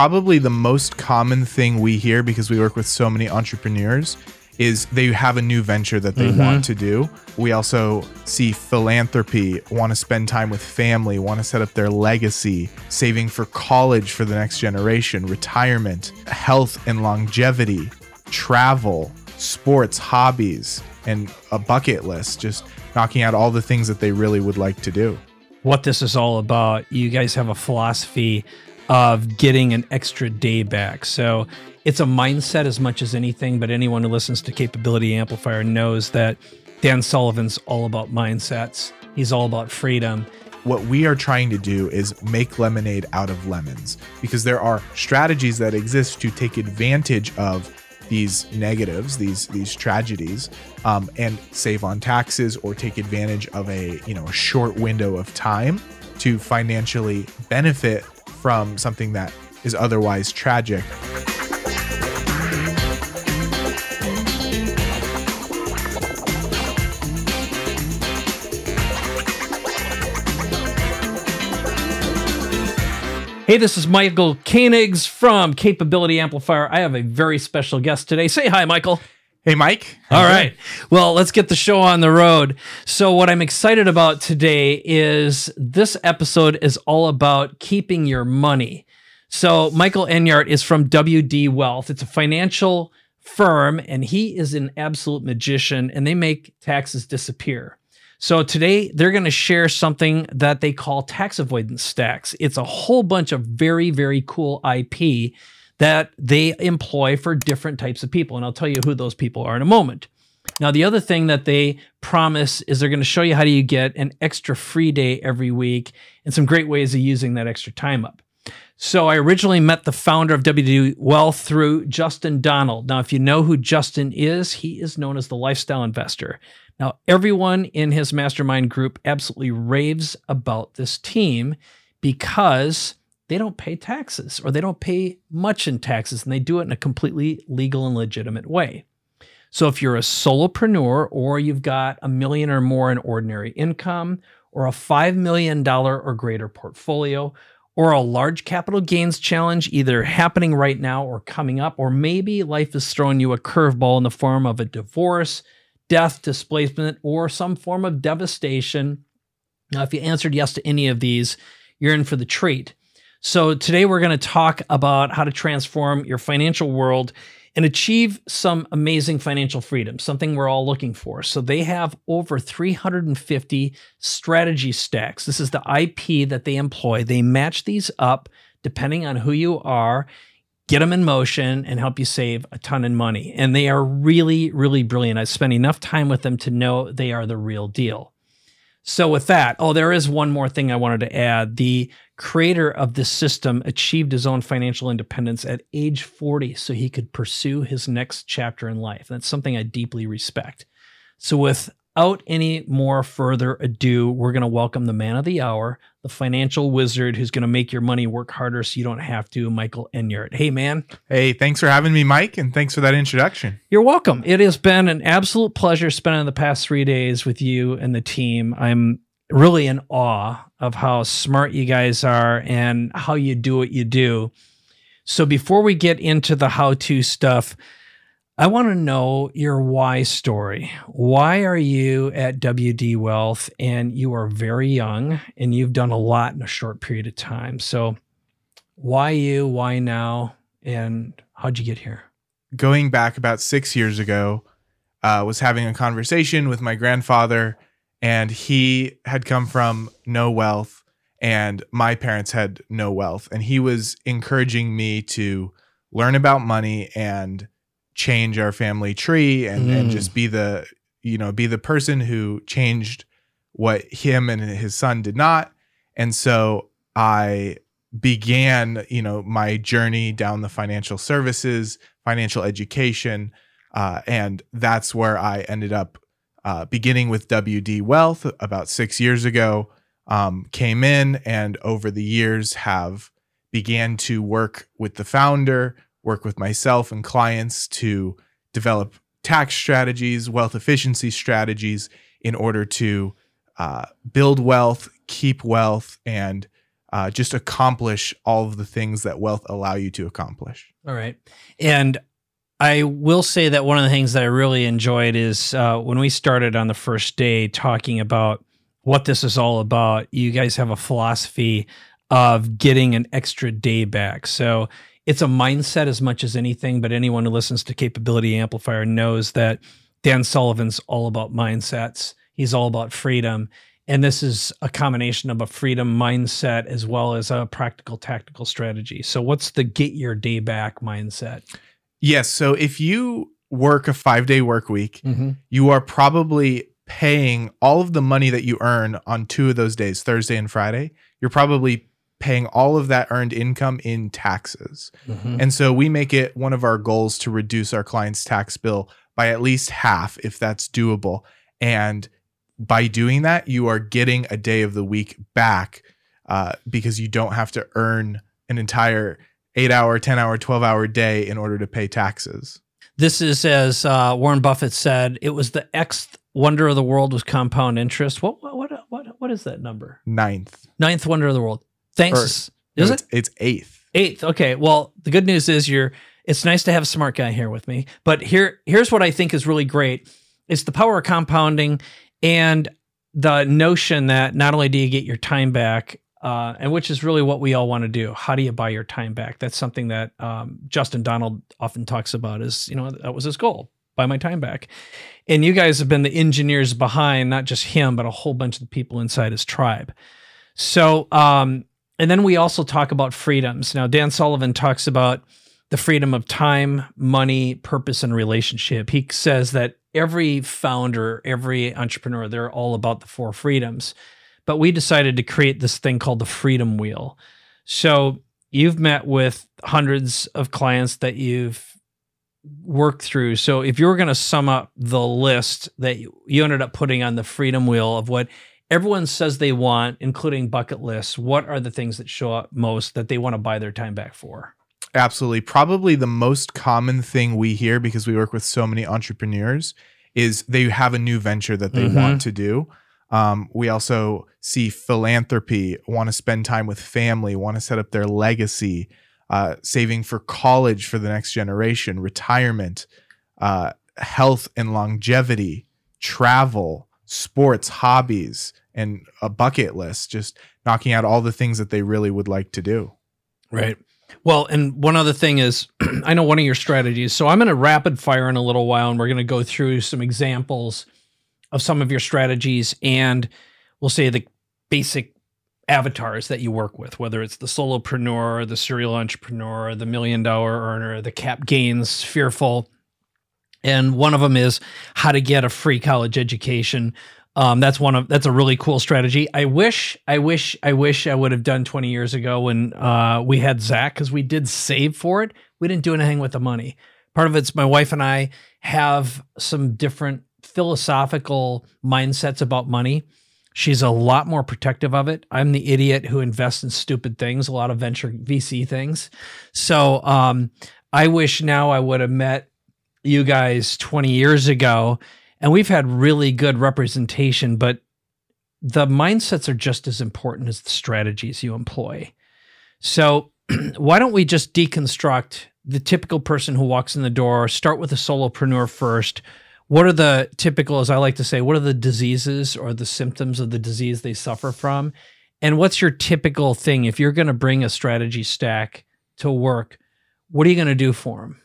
probably the most common thing we hear because we work with so many entrepreneurs is they have a new venture that they mm-hmm. want to do. We also see philanthropy, want to spend time with family, want to set up their legacy, saving for college for the next generation, retirement, health and longevity, travel, sports, hobbies, and a bucket list, just knocking out all the things that they really would like to do. what this is all about. You guys have a philosophy of getting an extra day back. So it's a mindset as much as anything, but anyone who listens to Capability Amplifier knows that Dan Sullivan's all about mindsets. He's all about freedom. what we are trying to do is make lemonade out of lemons because there are strategies that exist to take advantage of these negatives these these tragedies um, and save on taxes or take advantage of a you know a short window of time to financially benefit from something that is otherwise tragic Hey, this is Michael Koenigs from Capability Amplifier. I have a very special guest today. Say hi, Michael. Hey mike All right. Well, let's get the show on the road. So, what I'm excited about today is this episode is all about keeping your money. So, Michael Enyart is from WD Wealth. It's a financial firm, and he is an absolute magician, and they make taxes disappear. So, today they're going to share something that they call tax avoidance stacks. It's a whole bunch of very, very cool IP that they employ for different types of people. And I'll tell you who those people are in a moment. Now, the other thing that they promise is they're going to show you how do you get an extra free day every week and some great ways of using that extra time up. So I originally met the founder of WD Wealth through Justin Donald. Now, if you know who Justin is, he is known as the lifestyle investor. Now, everyone in his mastermind group absolutely raves about this team because they don't pay taxes or they don't pay much in taxes and they do it in a completely legal and legitimate way. So if you're a solopreneur or you've got a million or more in ordinary income or a $5 million or greater portfolio or a large capital gains challenge either happening right now or coming up, or maybe life is throwing you a curveball in the form of a divorce, death, displacement, or some form of devastation. Now, if you answered yes to any of these, you're in for the treat. So, today we're going to talk about how to transform your financial world and achieve some amazing financial freedom, something we're all looking for. So, they have over 350 strategy stacks. This is the IP that they employ. They match these up depending on who you are, get them in motion, and help you save a ton of money. And they are really, really brilliant. I spent enough time with them to know they are the real deal. So, with that, oh, there is one more thing I wanted to add. The creator of this system achieved his own financial independence at age 40 so he could pursue his next chapter in life. That's something I deeply respect. So, without any more further ado, we're going to welcome the man of the hour, the financial wizard who's going to make your money work harder so you don't have to, Michael Enyart. Hey, man. hey thanks for having me mike and thanks for that introduction You're welcome. It has been an absolute pleasure spending the past three days with you and the team. I'm really in awe of how smart you guys are and how you do what you do. So, before we get into the how to stuff, I want to know your why story. Why are you at WD Wealth and you are very young and you've done a lot in a short period of time? So, why you? Why now? And how'd you get here? going back about six years ago, uh, was having a conversation with my grandfather, and he had come from no wealth, and my parents had no wealth, and he was encouraging me to learn about money and change our family tree, and and Mm. just be the you know be the person who changed what him and his son did not, and so I began you know my journey down the financial services financial education uh, and that's where i ended up uh, beginning with wd wealth about six years ago um, came in and over the years have began to work with the founder work with myself and clients to develop tax strategies wealth efficiency strategies in order to uh, build wealth keep wealth and uh, just accomplish all of the things that wealth allow you to accomplish. All right. And I will say that one of the things that I really enjoyed is uh, when we started on the first day talking about what this is all about. You guys have a philosophy of getting an extra day back. So it's a mindset as much as anything, but anyone who listens to Capability Amplifier knows that Dan Sullivan's all about mindsets. He's all about freedom. And this is a combination of a freedom mindset as well as a practical tactical strategy. So, what's the get your day back mindset? Yes. So, if you work a five day work week, Mm-hmm. you are probably paying all of the money that you earn on two of those days, Thursday and Friday. You're probably paying all of that earned income in taxes. Mm-hmm. And so we make it one of our goals to reduce our client's tax bill by at least half if that's doable. And by doing that, you are getting a day of the week back uh, because you don't have to earn an entire eight hour, 10 hour, 12 hour day in order to pay taxes. This is, as uh, Warren Buffett said, it was the X wonder of the world was compound interest. What what what what, what is that number? Ninth. Ninth wonder of the world. Thanks. No, is it's, it It's eighth. eighth? Okay. Well, the good news is you're. It's nice to have a smart guy here with me. But here here's what I think is really great. It's the power of compounding and the notion that not only do you get your time back, uh, and which is really what we all want to do. How do you buy your time back? That's something that um, Justin Donald often talks about. Is you know that was his goal, buy my time back. And you guys have been the engineers behind not just him, but a whole bunch of the people inside his tribe. So, um, and then we also talk about freedoms. Now, Dan Sullivan talks about the freedom of time, money, purpose, and relationship. He says that every founder, every entrepreneur, they're all about the four freedoms. But we decided to create this thing called the Freedom Wheel. So you've met with hundreds of clients that you've worked through. So if you were going to sum up the list that you, you ended up putting on the Freedom Wheel of what everyone says they want, including bucket lists, what are the things that show up most that they want to buy their time back for? Absolutely. Probably the most common thing we hear because we work with so many entrepreneurs is they have a new venture that they Mhm. want to do. Um, we also see philanthropy, want to spend time with family, want to set up their legacy, uh, saving for college for the next generation, retirement, uh, health and longevity, travel, sports, hobbies, and a bucket list, just knocking out all the things that they really would like to do. Right. Well, and one other thing is, I know one of your strategies. So I'm going to rapid fire in a little while, and we're going to go through some examples of some of your strategies, and we'll say the basic avatars that you work with, whether it's the solopreneur, the serial entrepreneur, the million dollar earner, the cap gains, fearful. And one of them is how to get a free college education. Um, that's one of that's a really cool strategy. I wish, I wish, I wish I would have done 20 years ago when uh, we had Zach because we did save for it. We didn't do anything with the money. Part of it's my wife and I have some different philosophical mindsets about money. She's a lot more protective of it. I'm the idiot who invests in stupid things, a lot of venture VC things. So um, I wish now I would have met you guys 20 years ago and we've had really good representation, but the mindsets are just as important as the strategies you employ. So why don't we just deconstruct the typical person who walks in the door, start with a solopreneur first. What are the typical, as I like to say, what are the diseases or the symptoms of the disease they suffer from? And what's your typical thing? If you're going to bring a strategy stack to work, what are you going to do for them?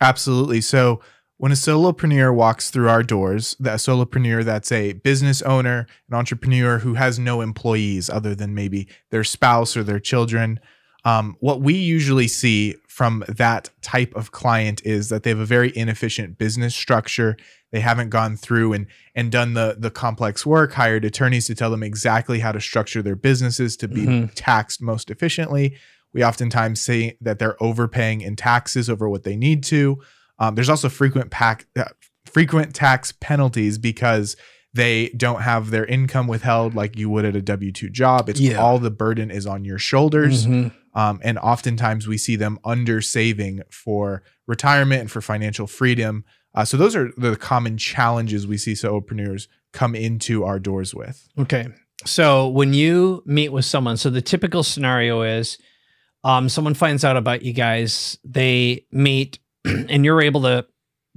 Absolutely. So when a solopreneur walks through our doors, that solopreneur that's a business owner, an entrepreneur who has no employees other than maybe their spouse or their children, um, what we usually see from that type of client is that they have a very inefficient business structure. They haven't gone through and and done the the complex work, hired attorneys to tell them exactly how to structure their businesses to be Mhm. taxed most efficiently. We oftentimes say that they're overpaying in taxes over what they need to. Um, there's also frequent pack, uh, frequent tax penalties because they don't have their income withheld like you would at a W two job. It's Yeah. all the burden is on your shoulders, Mhm. um, and oftentimes we see them under saving for retirement and for financial freedom. Uh, so those are the common challenges we see solopreneurs come into our doors with. Okay. So when you meet with someone, so the typical scenario is um, someone finds out about you guys, they meet, and you're able to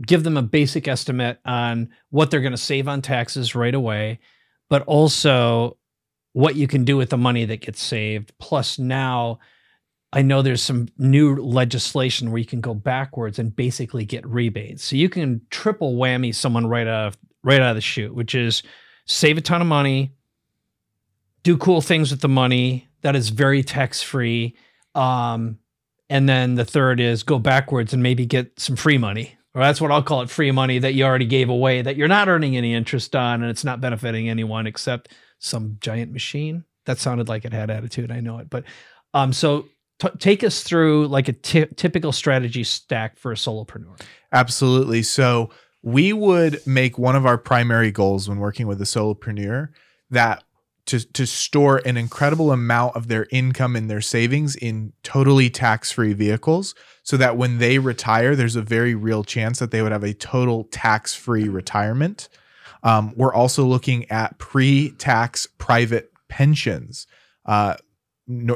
give them a basic estimate on what they're going to save on taxes right away, but also what you can do with the money that gets saved. Plus, now I know there's some new legislation where you can go backwards and basically get rebates. So you can triple whammy someone right out of right out of the chute, which is save a ton of money, do cool things with the money that is very tax free. Um, and then the third is go backwards and maybe get some free money. Or that's what I'll call it free money that you already gave away that you're not earning any interest on and it's not benefiting anyone except some giant machine. That sounded like it had attitude. I know it. But um, so t- take us through like a t- typical strategy stack for a solopreneur. Absolutely. So we would make one of our primary goals when working with a solopreneur that to, to store an incredible amount of their income and their savings in totally tax-free vehicles so that when they retire there's a very real chance that they would have a total tax-free retirement. Um, we're also looking at pre-tax private pensions. Uh,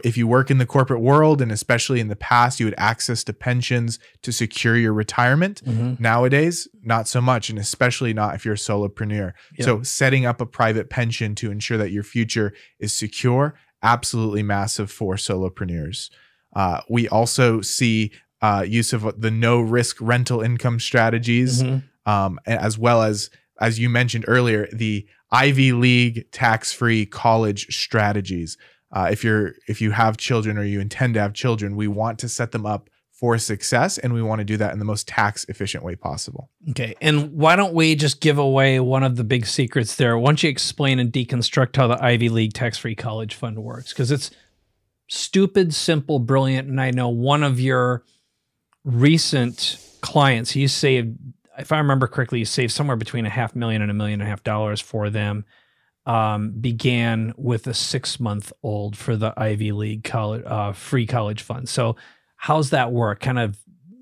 if you work in the corporate world and especially in the past you had access to pensions to secure your retirement Mhm. nowadays not so much and especially not if you're a solopreneur Yep. so setting up a private pension to ensure that your future is secure absolutely massive for solopreneurs uh, we also see uh, use of the no risk rental income strategies Mhm. um, as well as as you mentioned earlier the ivy league tax-free college strategies uh, if you're if you have children or you intend to have children we want to set them up for success and we want to do that in the most tax efficient way possible Okay. And why don't we just give away one of the big secrets there? Why don't you explain and deconstruct how the Ivy League tax free college fund works? Because it's stupid, simple, brilliant. And I know one of your recent clients, you saved, if I remember correctly, you saved somewhere between a half million and a million and a half dollars for them. Um, began with a six month old for the Ivy League college, uh, free college fund. So, how's that work? Kind of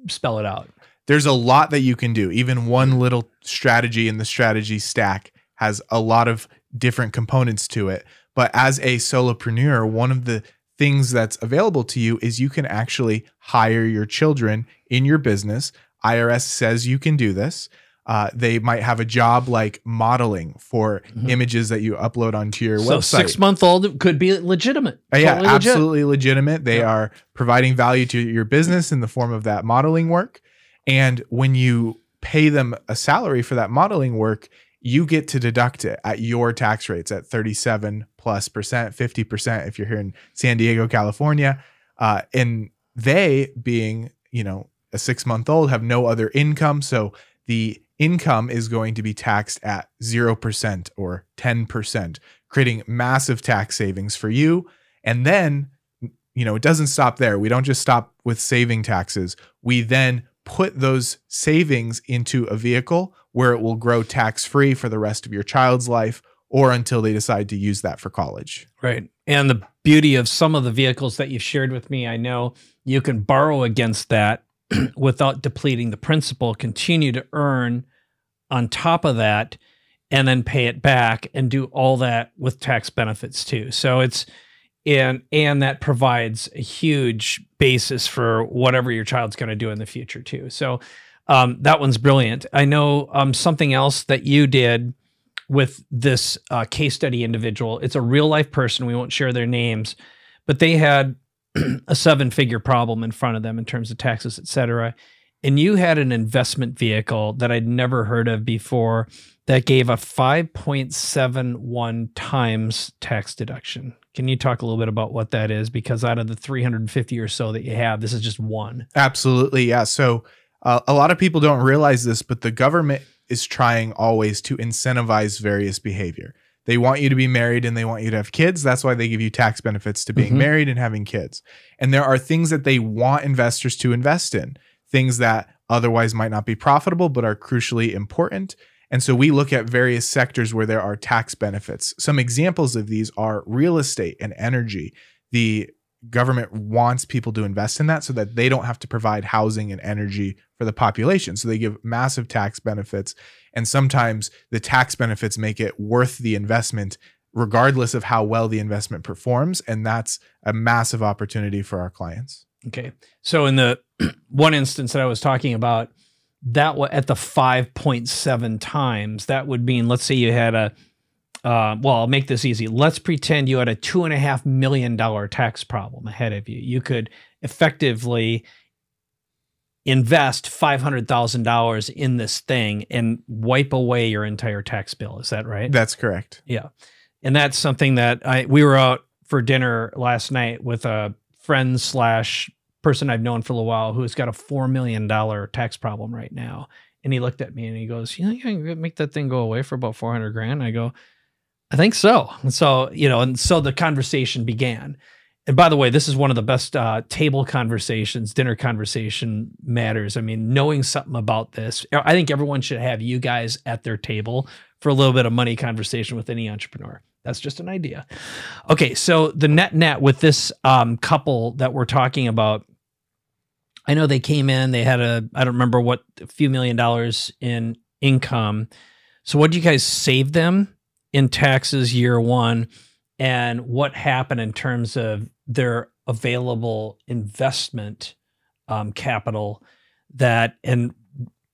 spell it out. there's a lot that you can do even one little strategy in the strategy stack has a lot of different components to it but as a solopreneur one of the things that's available to you is you can actually hire your children in your business irs says you can do this uh, they might have a job like modeling for Mhm. images that you upload onto your So website six month old could be legitimate. Uh, yeah, Totally legit. absolutely legitimate. They Yeah. are providing value to your business in the form of that modeling work. And when you pay them a salary for that modeling work, you get to deduct it at your tax rates at 37 plus percent, 50% if you're here in San Diego, California. Uh, and they, being, you know, a six month old, have no other income. So the income is going to be taxed at 0% or 10%, creating massive tax savings for you. And then, you know, it doesn't stop there. We don't just stop with saving taxes. We then put those savings into a vehicle where it will grow tax free for the rest of your child's life or until they decide to use that for college. Right. And the beauty of some of the vehicles that you've shared with me, I know you can borrow against that without depleting the principal, continue to earn on top of that, and then pay it back and do all that with tax benefits too. So it's and and that provides a huge basis for whatever your child's going to do in the future too. So um, that one's brilliant. I know um, something else that you did with this uh, case study individual. It's a real life person. We won't share their names, but they had a seven figure problem in front of them in terms of taxes, et cetera. And you had an investment vehicle that I'd never heard of before that gave a 5.71 times tax deduction. Can you talk a little bit about what that is? Because out of the 350 or so that you have, this is just one. Absolutely. Yeah. So uh, a lot of people don't realize this, but the government is trying always to incentivize various behavior. They want you to be married and they want you to have kids. That's why they give you tax benefits to being Mhm. married and having kids. And there are things that they want investors to invest in, things that otherwise might not be profitable, but are crucially important. And so we look at various sectors where there are tax benefits. Some examples of these are real estate and energy. The government wants people to invest in that so that they don't have to provide housing and energy for the population. So they give massive tax benefits. And sometimes the tax benefits make it worth the investment regardless of how well the investment performs. And that's a massive opportunity for our clients. Okay. So in the one instance that I was talking about, that at the 5.7 times, that would mean, let's say you had a, uh, well, I'll make this easy. Let's pretend you had a two and a half million dollar tax problem ahead of you. You could effectively invest $500,000 in this thing and wipe away your entire tax bill. Is that right? That's correct. Yeah. And that's something that I, we were out for dinner last night with a friend slash person I've known for a while who's got a $4 million tax problem right now. And he looked at me and he goes, you know, you can make that thing go away for about 400 grand. I go, I think so. And so, you know, and so the conversation began. And by the way, this is one of the best uh, table conversations, dinner conversation matters. I mean, knowing something about this, I think everyone should have you guys at their table for a little bit of money conversation with any entrepreneur. That's just an idea. Okay, so the net net with this um, couple that we're talking about, I know they came in, they had a, I don't remember what, a few million dollars in income. So what do you guys save them in taxes year one? And what happened in terms of their available investment um, capital that and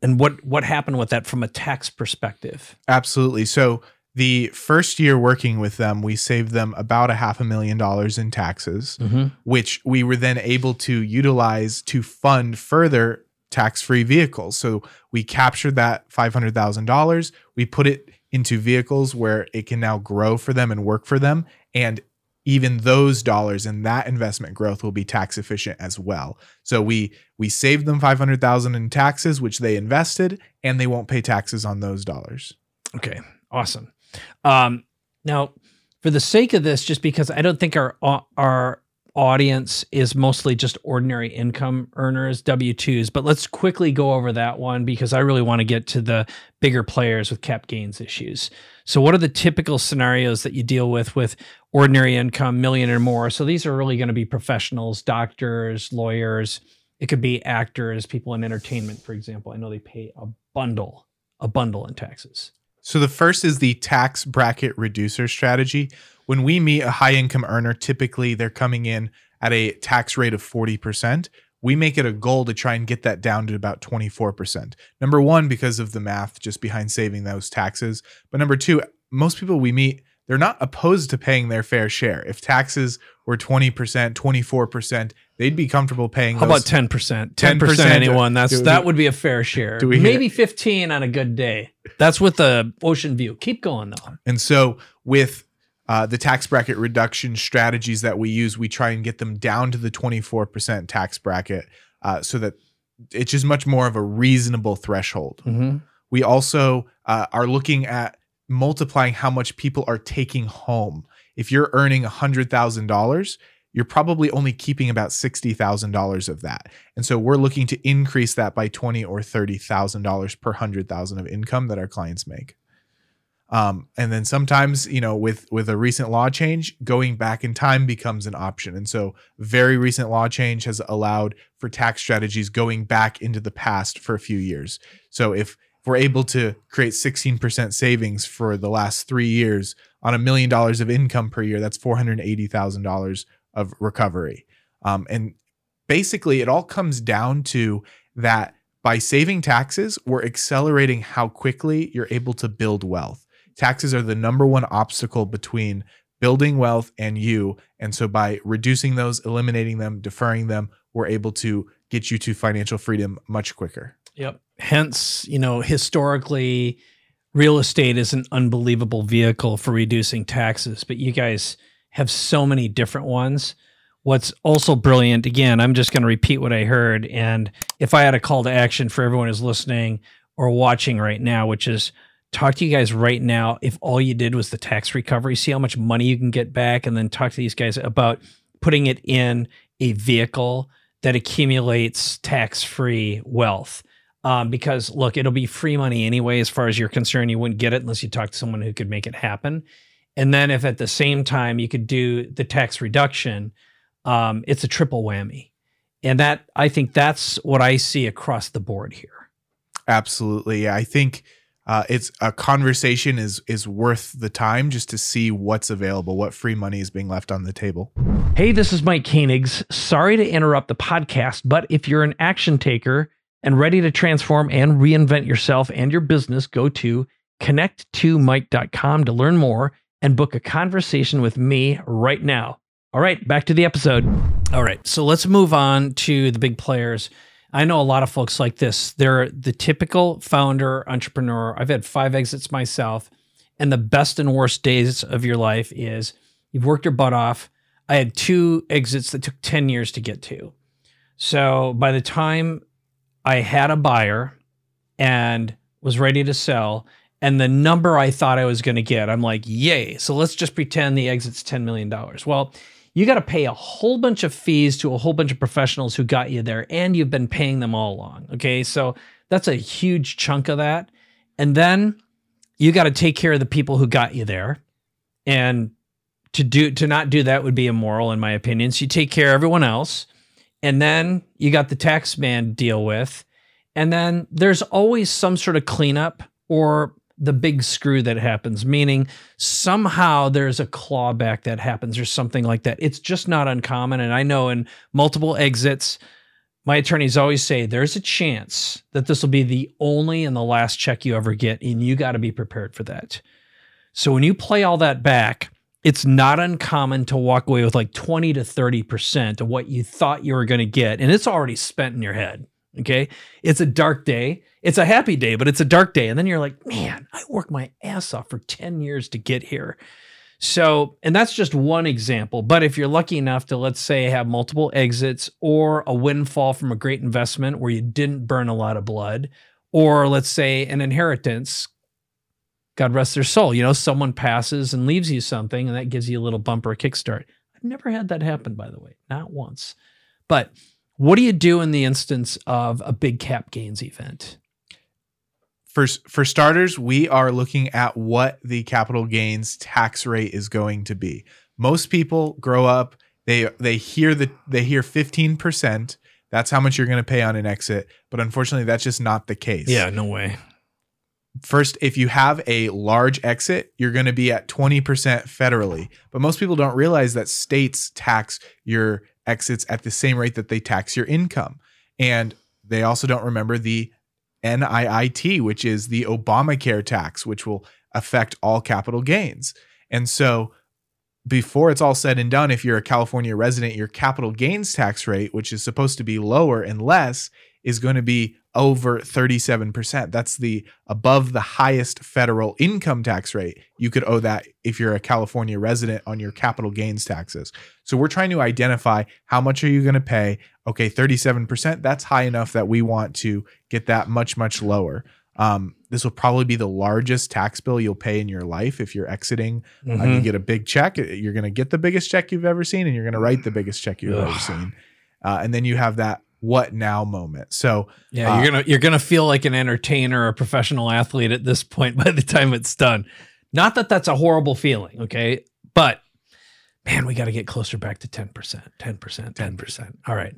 and what what happened with that from a tax perspective absolutely so the first year working with them we saved them about a half a million dollars in taxes mm-hmm. which we were then able to utilize to fund further tax-free vehicles so we captured that $500000 we put it into vehicles where it can now grow for them and work for them and even those dollars and that investment growth will be tax efficient as well. So we we saved them 500,000 in taxes which they invested and they won't pay taxes on those dollars. Okay. Awesome. Um now for the sake of this just because I don't think our our audience is mostly just ordinary income earners, W 2s. But let's quickly go over that one because I really want to get to the bigger players with cap gains issues. So, what are the typical scenarios that you deal with with ordinary income, million or more? So, these are really going to be professionals, doctors, lawyers. It could be actors, people in entertainment, for example. I know they pay a bundle, a bundle in taxes. So, the first is the tax bracket reducer strategy when we meet a high income earner, typically they're coming in at a tax rate of 40%. We make it a goal to try and get that down to about 24%. Number one, because of the math just behind saving those taxes. But number two, most people we meet, they're not opposed to paying their fair share. If taxes were 20%, 24%, they'd be comfortable paying How about 10%? 10%, 10% anyone. That's do, that would be a fair share. Maybe 15 on a good day. That's with the ocean view. Keep going though. And so with uh, the tax bracket reduction strategies that we use, we try and get them down to the 24% tax bracket uh, so that it's just much more of a reasonable threshold. Mm-hmm. We also uh, are looking at multiplying how much people are taking home. If you're earning $100,000, you're probably only keeping about $60,000 of that. And so we're looking to increase that by 20 or $30,000 per 100,000 of income that our clients make. Um, and then sometimes, you know, with with a recent law change, going back in time becomes an option. And so, very recent law change has allowed for tax strategies going back into the past for a few years. So if if we're able to create 16% savings for the last three years on a million dollars of income per year, that's $480,000 of recovery. Um, and basically, it all comes down to that by saving taxes, we're accelerating how quickly you're able to build wealth taxes are the number one obstacle between building wealth and you. And so by reducing those, eliminating them, deferring them, we're able to get you to financial freedom much quicker. Yep. Hence, you know, historically, real estate is an unbelievable vehicle for reducing taxes, but you guys have so many different ones. What's also brilliant, again, I'm just going to repeat what I heard. And if I had a call to action for everyone who's listening or watching right now, which is talk to you guys right now if all you did was the tax recovery, see how much money you can get back, and then talk to these guys about putting it in a vehicle that accumulates tax free wealth. Um, because look, it'll be free money anyway, as far as you're concerned. You wouldn't get it unless you talk to someone who could make it happen. And then if at the same time you could do the tax reduction, um, it's a triple whammy. And that I think that's what I see across the board here. Absolutely. I think uh, it's a conversation is is worth the time just to see what's available, what free money is being left on the table. Hey, this is Mike Koenigs. Sorry to interrupt the podcast, but if you're an action taker and ready to transform and reinvent yourself and your business, go to connect2mike.com to learn more and book a conversation with me right now. All right, back to the episode. All right, so let's move on to the big players. I know a lot of folks like this. They're the typical founder, entrepreneur. I've had five exits myself. And the best and worst days of your life is you've worked your butt off. I had two exits that took 10 years to get to. So by the time I had a buyer and was ready to sell, and the number I thought I was going to get, I'm like, yay. So let's just pretend the exit's $10 million. Well, you got to pay a whole bunch of fees to a whole bunch of professionals who got you there, and you've been paying them all along. Okay. So that's a huge chunk of that. And then you got to take care of the people who got you there. And to do to not do that would be immoral in my opinion. So you take care of everyone else. And then you got the tax man to deal with. And then there's always some sort of cleanup or the big screw that happens, meaning somehow there's a clawback that happens or something like that. It's just not uncommon. And I know in multiple exits, my attorneys always say there's a chance that this will be the only and the last check you ever get, and you got to be prepared for that. So when you play all that back, it's not uncommon to walk away with like 20 to 30% of what you thought you were going to get, and it's already spent in your head. Okay. It's a dark day. It's a happy day, but it's a dark day. And then you're like, man, I worked my ass off for 10 years to get here. So, and that's just one example. But if you're lucky enough to, let's say, have multiple exits or a windfall from a great investment where you didn't burn a lot of blood, or let's say an inheritance, God rest their soul, you know, someone passes and leaves you something and that gives you a little bump or a kickstart. I've never had that happen, by the way, not once. But what do you do in the instance of a big cap gains event? For, for starters, we are looking at what the capital gains tax rate is going to be. Most people grow up, they they hear the they hear 15%. That's how much you're going to pay on an exit, but unfortunately that's just not the case. Yeah, no way. First, if you have a large exit, you're going to be at 20% federally. But most people don't realize that states tax your exits at the same rate that they tax your income. And they also don't remember the NIIT, which is the Obamacare tax, which will affect all capital gains. And so, before it's all said and done, if you're a California resident, your capital gains tax rate, which is supposed to be lower and less, is going to be over 37%. That's the above the highest federal income tax rate. You could owe that if you're a California resident on your capital gains taxes. So we're trying to identify how much are you going to pay? Okay, 37%, that's high enough that we want to get that much much lower. Um, this will probably be the largest tax bill you'll pay in your life if you're exiting. Mm-hmm. Uh, you get a big check. You're going to get the biggest check you've ever seen, and you're going to write the biggest check you've Ugh. ever seen. Uh, and then you have that what now moment. So yeah, you're uh, gonna you're gonna feel like an entertainer a professional athlete at this point by the time it's done. Not that that's a horrible feeling, okay, but man, we got to get closer back to 10%, 10%, 10%. All right.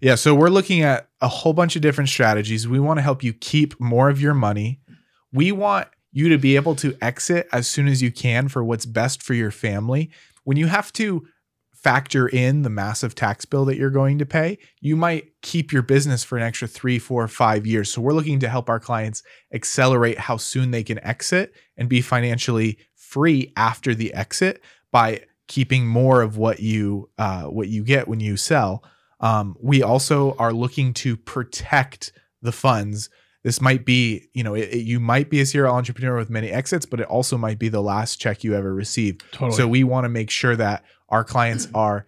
Yeah. So we're looking at a whole bunch of different strategies. We want to help you keep more of your money. We want you to be able to exit as soon as you can for what's best for your family. When you have to factor in the massive tax bill that you're going to pay, you might keep your business for an extra three, four, five years. So we're looking to help our clients accelerate how soon they can exit and be financially free after the exit by keeping more of what you uh, what you get when you sell. Um, we also are looking to protect the funds. This might be, you know, it, it, you might be a serial entrepreneur with many exits, but it also might be the last check you ever receive. Totally. So we want to make sure that our clients are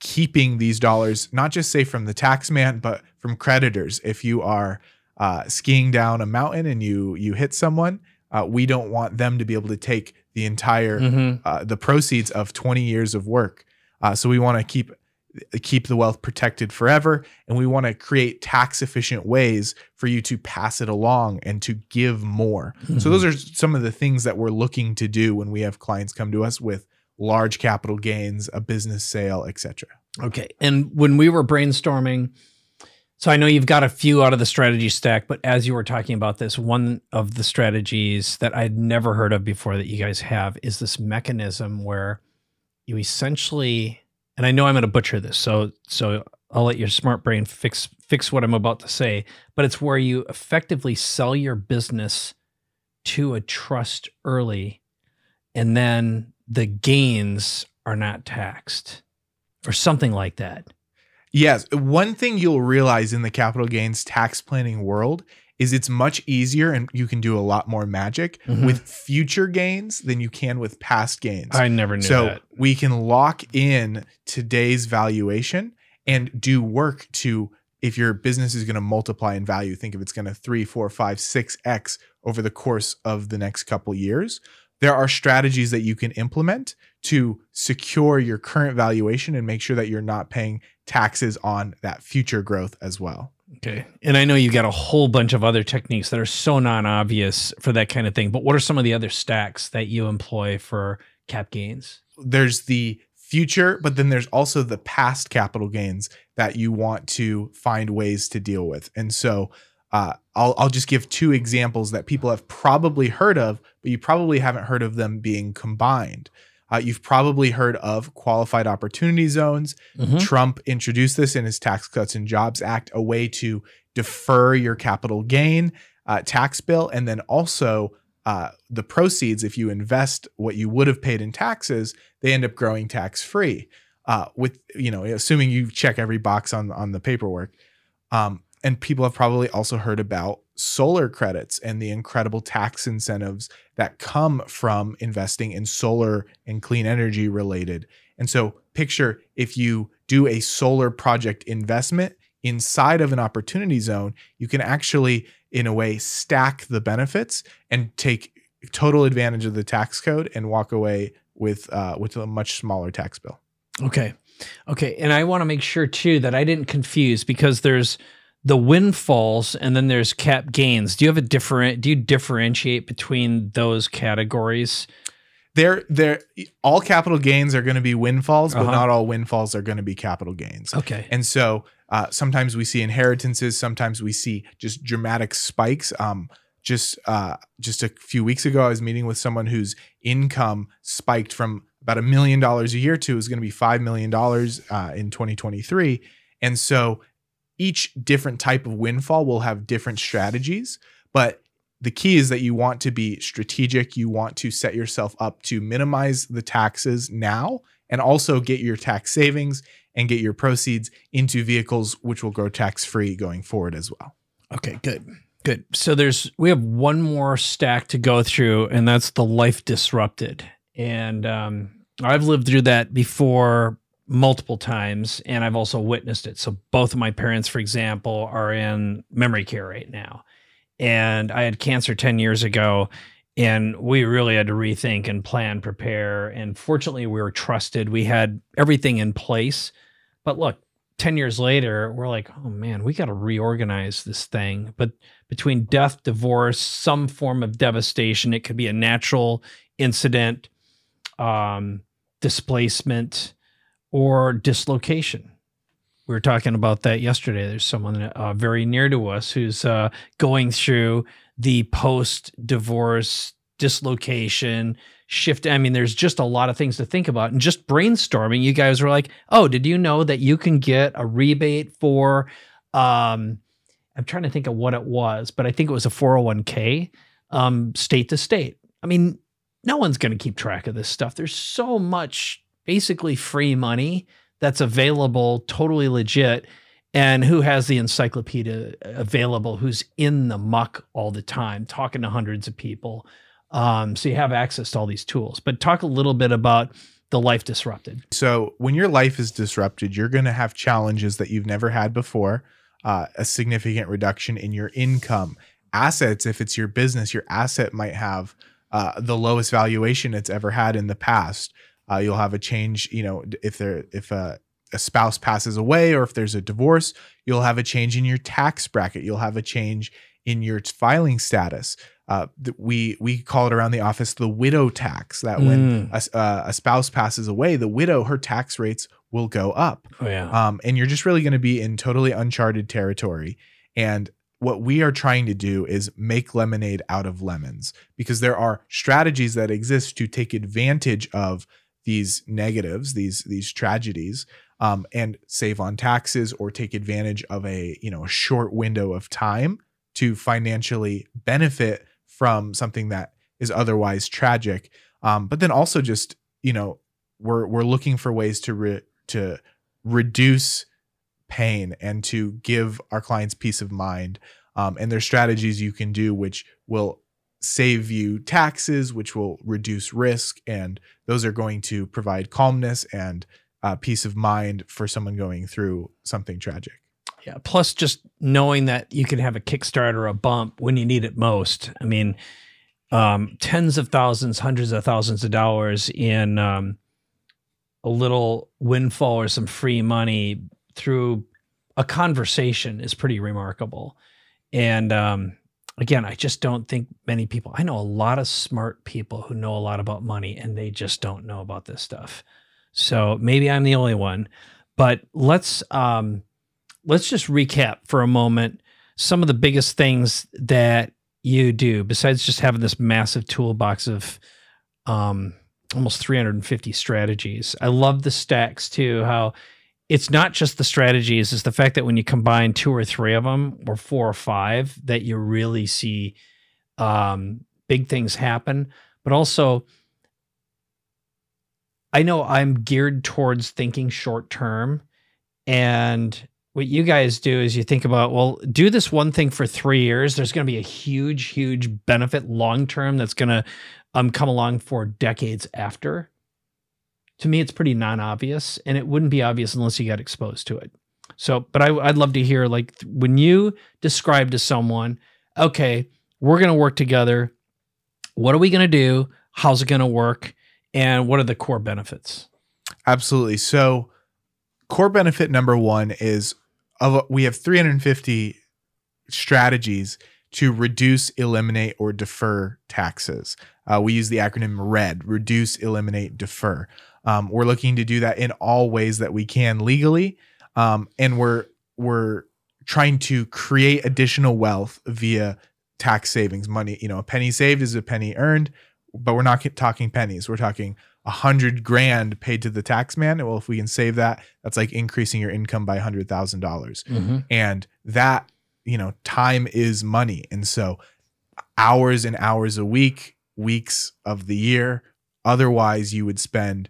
keeping these dollars, not just say from the tax man, but from creditors. If you are uh, skiing down a mountain and you you hit someone, uh, we don't want them to be able to take the entire mm-hmm. uh, the proceeds of 20 years of work. Uh, so we want to keep keep the wealth protected forever and we want to create tax efficient ways for you to pass it along and to give more mm-hmm. so those are some of the things that we're looking to do when we have clients come to us with large capital gains, a business sale, etc. Okay. And when we were brainstorming, So I know you've got a few out of the strategy stack, but as you were talking about this, one of the strategies that I'd never heard of before that you guys have is this mechanism where you essentially and I know I'm going to butcher this, so so I'll let your smart brain fix fix what I'm about to say, but it's where you effectively sell your business to a trust early and then the gains are not taxed or something like that. Yes. One thing you'll realize in the capital gains tax planning world is it's much easier and you can do a lot more magic Mhm. with future gains than you can with past gains. I never knew so that. we can lock in today's valuation and do work to if your business is going to multiply in value think if it's going to three four five six x over the course of the next couple years there are strategies that you can implement to secure your current valuation and make sure that you're not paying taxes on that future growth as well Okay. And I know you've got a whole bunch of other techniques that are so non obvious for that kind of thing, but what are some of the other stacks that you employ for cap gains? there's the future, but then there's also the past capital gains that you want to find ways to deal with. And so uh, I'll, I'll just give two examples that people have probably heard of, but you probably haven't heard of them being combined. Uh, you've probably heard of qualified opportunity zones. Mhm. Trump introduced this in his Tax Cuts and Jobs Act, a way to defer your capital gain uh, tax bill, and then also uh, the proceeds, if you invest what you would have paid in taxes, they end up growing tax free. Uh, with you know, assuming you check every box on on the paperwork, um, and people have probably also heard about solar credits and the incredible tax incentives that come from investing in solar and clean energy related. And so, picture if you do a solar project investment inside of an opportunity zone, you can actually, in a way, stack the benefits and take total advantage of the tax code and walk away with uh, with a much smaller tax bill. Okay. Okay. And I want to make sure too that I didn't confuse because there's the windfalls and then there's cap gains. Do you have a different do you differentiate between those categories? They're, they're, all capital gains are going to be windfalls, but Uh-huh. not all windfalls are going to be capital gains. Okay. And so uh, sometimes we see inheritances, sometimes we see just dramatic spikes. Um, just uh, just a few weeks ago, I was meeting with someone whose income spiked from about a million dollars a year to is going to be five million dollars uh, in 2023. And so each different type of windfall will have different strategies, but the key is that you want to be strategic. You want to set yourself up to minimize the taxes now and also get your tax savings and get your proceeds into vehicles which will grow tax free going forward as well. Okay, good. Good. So there's we have one more stack to go through, and that's the life disrupted. And um, I've lived through that before multiple times, and I've also witnessed it. So both of my parents, for example, are in memory care right now. And I had cancer 10 years ago, and we really had to rethink and plan, prepare. And fortunately, we were trusted. We had everything in place. But look, 10 years later, we're like, oh man, we got to reorganize this thing. But between death, divorce, some form of devastation, it could be a natural incident, um, displacement, or dislocation. We were talking about that yesterday. There's someone uh, very near to us who's uh, going through the post divorce dislocation shift. I mean, there's just a lot of things to think about. And just brainstorming, you guys were like, oh, did you know that you can get a rebate for, um, I'm trying to think of what it was, but I think it was a 401k um, state to state. I mean, no one's going to keep track of this stuff. There's so much basically free money that's available, totally legit. And who has the encyclopedia available, who's in the muck all the time, talking to hundreds of people. Um, so you have access to all these tools. But talk a little bit about the life disrupted. So, when your life is disrupted, you're going to have challenges that you've never had before, uh, a significant reduction in your income. Assets, if it's your business, your asset might have uh, the lowest valuation it's ever had in the past. Uh, you'll have a change, you know, if there, if a, a spouse passes away or if there's a divorce, you'll have a change in your tax bracket. You'll have a change in your filing status. Uh, we we call it around the office the widow tax. That when Mm. a, s- uh, a spouse passes away, the widow her tax rates will go up. Oh yeah. Um, and you're just really going to be in totally uncharted territory. And what we are trying to do is make lemonade out of lemons because there are strategies that exist to take advantage of these negatives, these these tragedies, um, and save on taxes or take advantage of a you know a short window of time to financially benefit from something that is otherwise tragic. Um, but then also just you know we're we're looking for ways to re- to reduce pain and to give our clients peace of mind. Um, and there's strategies you can do which will save you taxes, which will reduce risk, and those are going to provide calmness and uh, peace of mind for someone going through something tragic. Yeah. Plus, just knowing that you can have a kickstart or a bump when you need it most. I mean, um, tens of thousands, hundreds of thousands of dollars in um, a little windfall or some free money through a conversation is pretty remarkable. And um, again, I just don't think many people, I know a lot of smart people who know a lot about money and they just don't know about this stuff. So maybe I'm the only one, but let's, um, let's just recap for a moment some of the biggest things that you do besides just having this massive toolbox of, um, almost 350 strategies. I love the stacks too, how it's not just the strategies, it's the fact that when you combine two or three of them or four or five, that you really see um, big things happen. But also, I know I'm geared towards thinking short term. And what you guys do is you think about, well, do this one thing for three years. There's going to be a huge, huge benefit long term that's going to um, come along for decades after to me, it's pretty non obvious, and it wouldn't be obvious unless you got exposed to it. So, but I, would love to hear like when you describe to someone, okay, we're going to work together. What are we going to do? How's it going to work? And what are the core benefits? Absolutely. So, core benefit number one is of we have 350 strategies to reduce, eliminate, or defer taxes. Uh, we use the acronym RED: reduce, eliminate, defer. Um, we're looking to do that in all ways that we can legally, um, and we're we're trying to create additional wealth via tax savings money. You know, a penny saved is a penny earned, but we're not talking pennies. We're talking a hundred grand paid to the tax man. Well, if we can save that, that's like increasing your income by a hundred thousand dollars, mm-hmm. and that you know, time is money, and so hours and hours a week, weeks of the year. Otherwise, you would spend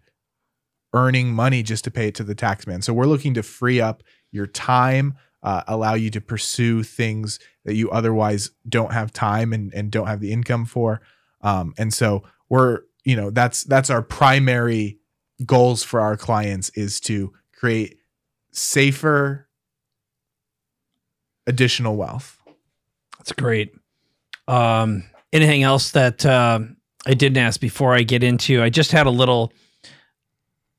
earning money just to pay it to the tax man. So we're looking to free up your time, uh, allow you to pursue things that you otherwise don't have time and, and don't have the income for. Um, and so we're, you know, that's that's our primary goals for our clients is to create safer additional wealth. That's great. Um, anything else that uh, I didn't ask before I get into? I just had a little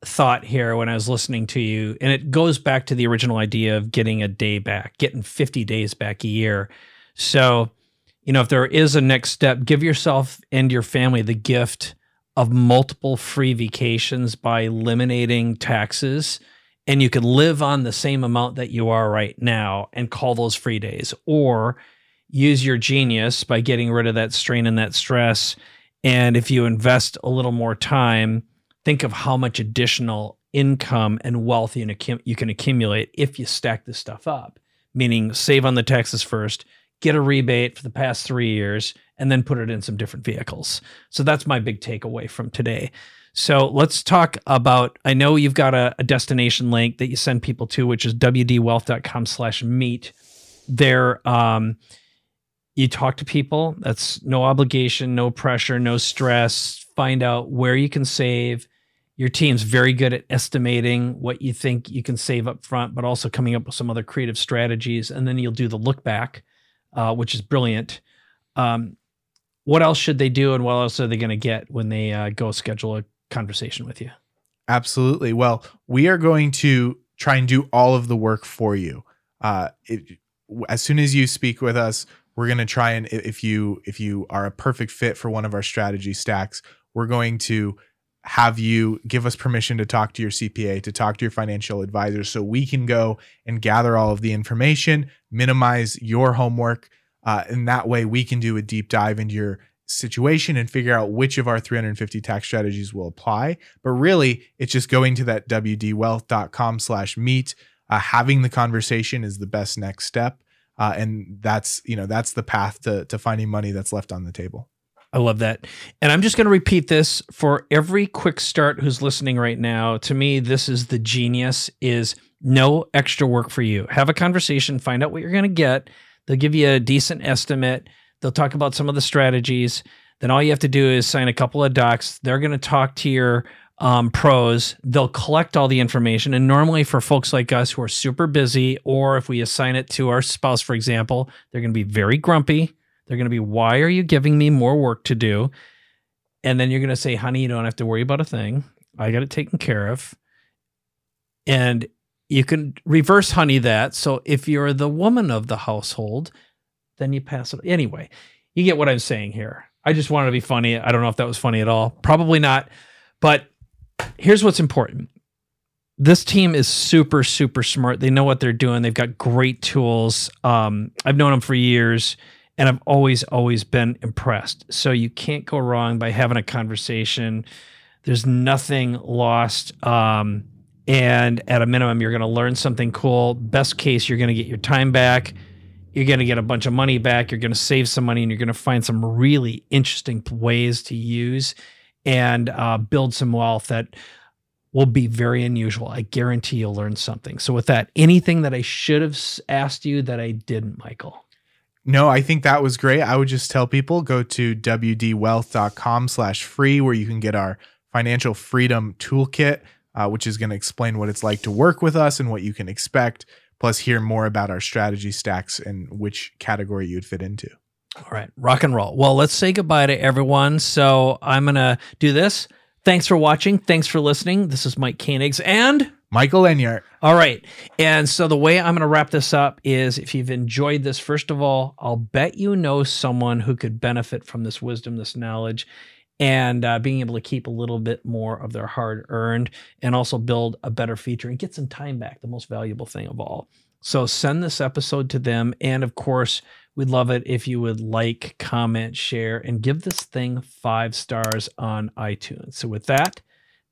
thought here when I was listening to you, and it goes back to the original idea of getting a day back, getting 50 days back a year. So, you know, if there is a next step, give yourself and your family the gift of multiple free vacations by eliminating taxes. And you can live on the same amount that you are right now and call those free days, or use your genius by getting rid of that strain and that stress. And if you invest a little more time, think of how much additional income and wealth you, you can accumulate if you stack this stuff up. Meaning, save on the taxes first, get a rebate for the past three years, and then put it in some different vehicles. So that's my big takeaway from today. So let's talk about. I know you've got a, a destination link that you send people to, which is wdwealth.com/meet. There, um, you talk to people. That's no obligation, no pressure, no stress. Find out where you can save your team's very good at estimating what you think you can save up front, but also coming up with some other creative strategies. And then you'll do the look back, uh, which is brilliant. Um, what else should they do, and what else are they going to get when they uh, go schedule a conversation with you? Absolutely. Well, we are going to try and do all of the work for you. Uh, it, as soon as you speak with us, we're going to try and if you if you are a perfect fit for one of our strategy stacks, we're going to have you give us permission to talk to your CPA, to talk to your financial advisor, so we can go and gather all of the information, minimize your homework. Uh, and that way we can do a deep dive into your situation and figure out which of our 350 tax strategies will apply. But really, it's just going to that wdwealth.com slash meet. Uh, having the conversation is the best next step. Uh, and that's, you know, that's the path to, to finding money that's left on the table. I love that. And I'm just going to repeat this for every quick start who's listening right now. To me, this is the genius is no extra work for you. Have a conversation, find out what you're going to get. They'll give you a decent estimate. They'll talk about some of the strategies. Then all you have to do is sign a couple of docs. They're going to talk to your um, pros. They'll collect all the information. And normally, for folks like us who are super busy, or if we assign it to our spouse, for example, they're going to be very grumpy. They're going to be, why are you giving me more work to do? And then you're going to say, honey, you don't have to worry about a thing. I got it taken care of. And you can reverse honey that. So if you're the woman of the household, then you pass it. Anyway, you get what I'm saying here. I just wanted to be funny. I don't know if that was funny at all. Probably not. But here's what's important this team is super super smart they know what they're doing they've got great tools um, i've known them for years and i've always always been impressed so you can't go wrong by having a conversation there's nothing lost um, and at a minimum you're going to learn something cool best case you're going to get your time back you're going to get a bunch of money back you're going to save some money and you're going to find some really interesting ways to use and uh, build some wealth that will be very unusual. I guarantee you'll learn something. So, with that, anything that I should have asked you that I didn't, Michael? No, I think that was great. I would just tell people go to wdwealth.com slash free where you can get our financial freedom toolkit, uh, which is going to explain what it's like to work with us and what you can expect, plus hear more about our strategy stacks and which category you'd fit into. All right, rock and roll. Well, let's say goodbye to everyone. So I'm going to do this. Thanks for watching. Thanks for listening. This is Mike Koenigs and Michael Enyart. All right. And so the way I'm going to wrap this up is if you've enjoyed this, first of all, I'll bet you know someone who could benefit from this wisdom, this knowledge, and uh, being able to keep a little bit more of their hard earned and also build a better feature and get some time back, the most valuable thing of all. So send this episode to them. And of course, we'd love it if you would like, comment, share, and give this thing five stars on iTunes. So with that,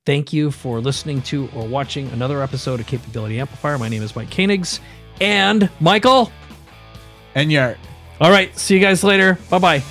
thank you for listening to or watching another episode of Capability Amplifier. My name is Mike Koenigs and Michael Enyart. All right. See you guys later. Bye bye.